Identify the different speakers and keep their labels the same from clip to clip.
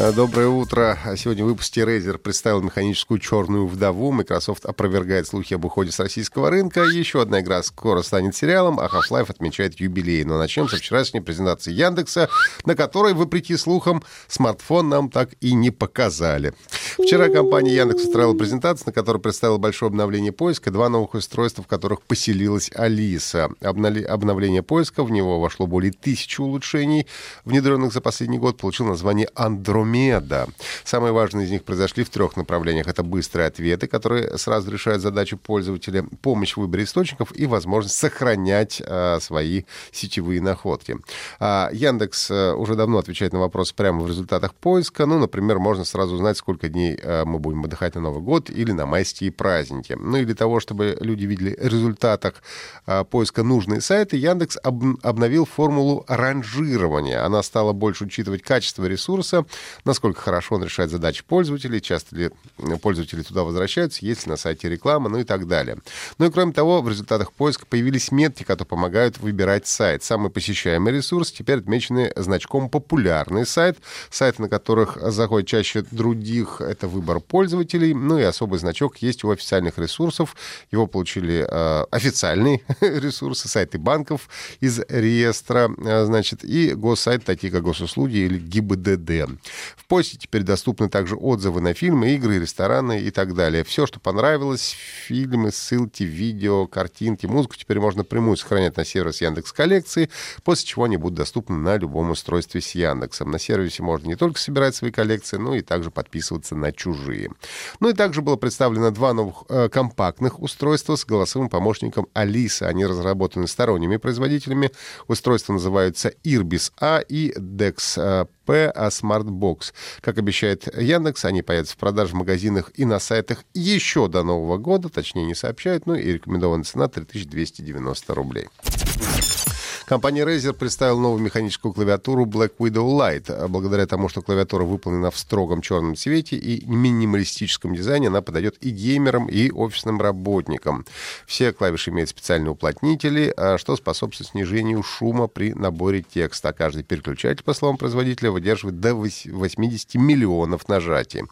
Speaker 1: Э, доброе утро. Сегодня в выпуске Razer представил механическую черную вдову. Microsoft опровергает слухи об уходе с российского рынка. Еще одна игра скоро станет сериалом, а Half-Life отмечает юбилей. Но начнем со вчерашней презентации Яндекса, на которой, вопреки слухам, смартфон нам так и не показали. Вчера компания Яндекс устроила презентацию, на которой представила большое обновление поиска, два новых устройства, в которых поселилась Алиса. Обновли... Обновление поиска, в него вошло более тысячи улучшений, внедренных за последний год, получил название Android Меда. Самые важные из них произошли в трех направлениях. Это быстрые ответы, которые сразу решают задачу пользователя, помощь в выборе источников и возможность сохранять а, свои сетевые находки. А, Яндекс а, уже давно отвечает на вопросы прямо в результатах поиска. Ну, например, можно сразу узнать, сколько дней а, мы будем отдыхать на Новый год или на майские праздники. Ну и для того, чтобы люди видели результатах а, поиска нужные сайты, Яндекс об, обновил формулу ранжирования. Она стала больше учитывать качество ресурса, насколько хорошо он решает задачи пользователей, часто ли пользователи туда возвращаются, есть ли на сайте реклама, ну и так далее. Ну и кроме того, в результатах поиска появились метки, которые помогают выбирать сайт. Самый посещаемый ресурс теперь отмечены значком «популярный сайт». Сайты, на которых заходят чаще других, это выбор пользователей. Ну и особый значок есть у официальных ресурсов. Его получили э, официальные ресурсы, сайты банков из реестра, э, значит, и госсайт, такие как госуслуги или ГИБДД. В посте теперь доступны также отзывы на фильмы, игры, рестораны и так далее. Все, что понравилось, фильмы, ссылки, видео, картинки, музыку теперь можно прямую сохранять на сервис Яндекс Коллекции, после чего они будут доступны на любом устройстве с Яндексом. На сервисе можно не только собирать свои коллекции, но и также подписываться на чужие. Ну и также было представлено два новых э, компактных устройства с голосовым помощником Алиса. Они разработаны сторонними производителями. Устройства называются Irbis A и Dex P, а Smartbox. Как обещает Яндекс, они появятся в продаже в магазинах и на сайтах еще до Нового года, точнее не сообщают, ну и рекомендованная цена 3290 рублей. Компания Razer представила новую механическую клавиатуру Black Widow Lite. Благодаря тому, что клавиатура выполнена в строгом черном цвете и минималистическом дизайне, она подойдет и геймерам, и офисным работникам. Все клавиши имеют специальные уплотнители, а что способствует снижению шума при наборе текста. каждый переключатель, по словам производителя, выдерживает до 80 миллионов нажатий.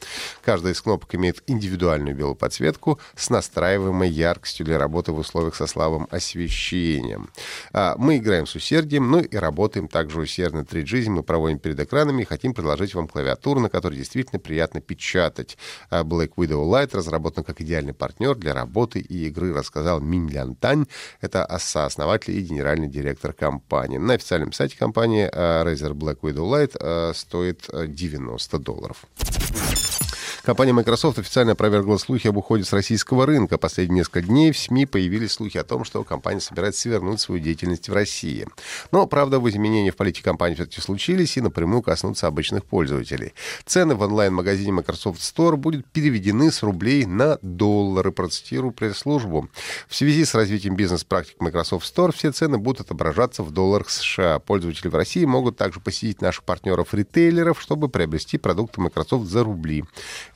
Speaker 1: Каждая из кнопок имеет индивидуальную белую подсветку с настраиваемой яркостью для работы в условиях со слабым освещением. А, мы играем с усердием, ну и работаем также усердно. 3G мы проводим перед экранами и хотим предложить вам клавиатуру, на которой действительно приятно печатать. А Black Widow Lite разработан как идеальный партнер для работы и игры, рассказал Минь Лянтань. Это сооснователь и генеральный директор компании. На официальном сайте компании а, Razer Black Widow Lite а, стоит 90 долларов. Компания Microsoft официально опровергла слухи об уходе с российского рынка. Последние несколько дней в СМИ появились слухи о том, что компания собирается свернуть свою деятельность в России. Но, правда, изменения в политике компании все-таки случились и напрямую коснутся обычных пользователей. Цены в онлайн-магазине Microsoft Store будут переведены с рублей на доллары, процитирую пресс-службу. В связи с развитием бизнес-практик Microsoft Store все цены будут отображаться в долларах США. Пользователи в России могут также посетить наших партнеров-ритейлеров, чтобы приобрести продукты Microsoft за рубли.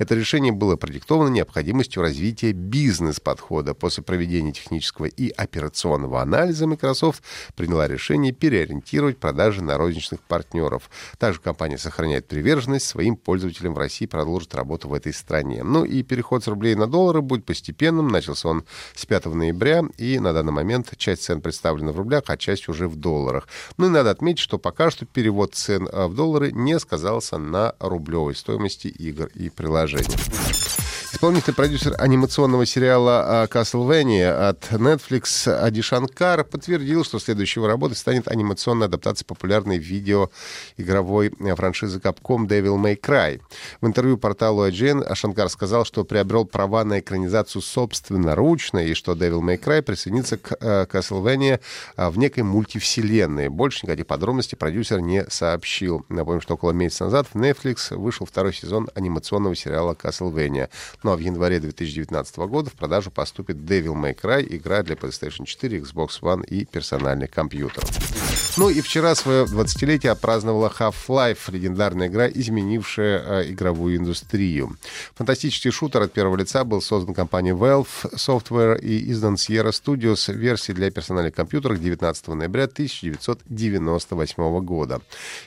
Speaker 1: Это решение было продиктовано необходимостью развития бизнес-подхода. После проведения технического и операционного анализа Microsoft приняла решение переориентировать продажи на розничных партнеров. Также компания сохраняет приверженность своим пользователям в России и продолжит работу в этой стране. Ну и переход с рублей на доллары будет постепенным. Начался он с 5 ноября, и на данный момент часть цен представлена в рублях, а часть уже в долларах. Ну и надо отметить, что пока что перевод цен э, в доллары не сказался на рублевой стоимости игр и приложений приложений. Исполнительный продюсер анимационного сериала «Castlevania» от Netflix Ади Шанкар подтвердил, что следующей его работой станет анимационная адаптация популярной видеоигровой франшизы Capcom Devil May Cry. В интервью порталу IGN Шанкар сказал, что приобрел права на экранизацию собственноручно и что Devil May Cry присоединится к э, Castlevania э, в некой мультивселенной. Больше никаких подробностей продюсер не сообщил. Напомню, что около месяца назад в Netflix вышел второй сезон анимационного сериала Castlevania. А в январе 2019 года в продажу поступит Devil May Cry, игра для PlayStation 4, Xbox One и персональных компьютеров. Ну и вчера свое 20-летие отпраздновала Half-Life, легендарная игра, изменившая э, игровую индустрию. Фантастический шутер от первого лица был создан компанией Valve Software и издан Sierra Studios версии для персональных компьютеров 19 ноября 1998 года.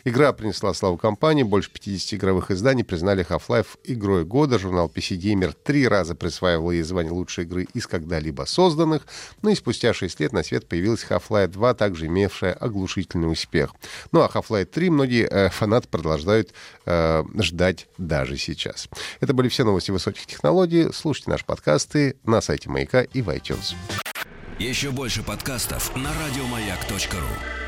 Speaker 1: Игра принесла славу компании, больше 50 игровых изданий признали Half-Life игрой года. Журнал PC Gamer три раза присваивал ей звание лучшей игры из когда-либо созданных. Ну и спустя 6 лет на свет появилась Half-Life 2, также имевшая оглушительный успех. Ну а Half-Life 3 многие э, фанаты продолжают э, ждать даже сейчас. Это были все новости высоких технологий. Слушайте наши подкасты на сайте Маяка и в iTunes.
Speaker 2: Еще больше подкастов на радиомаяк.ру.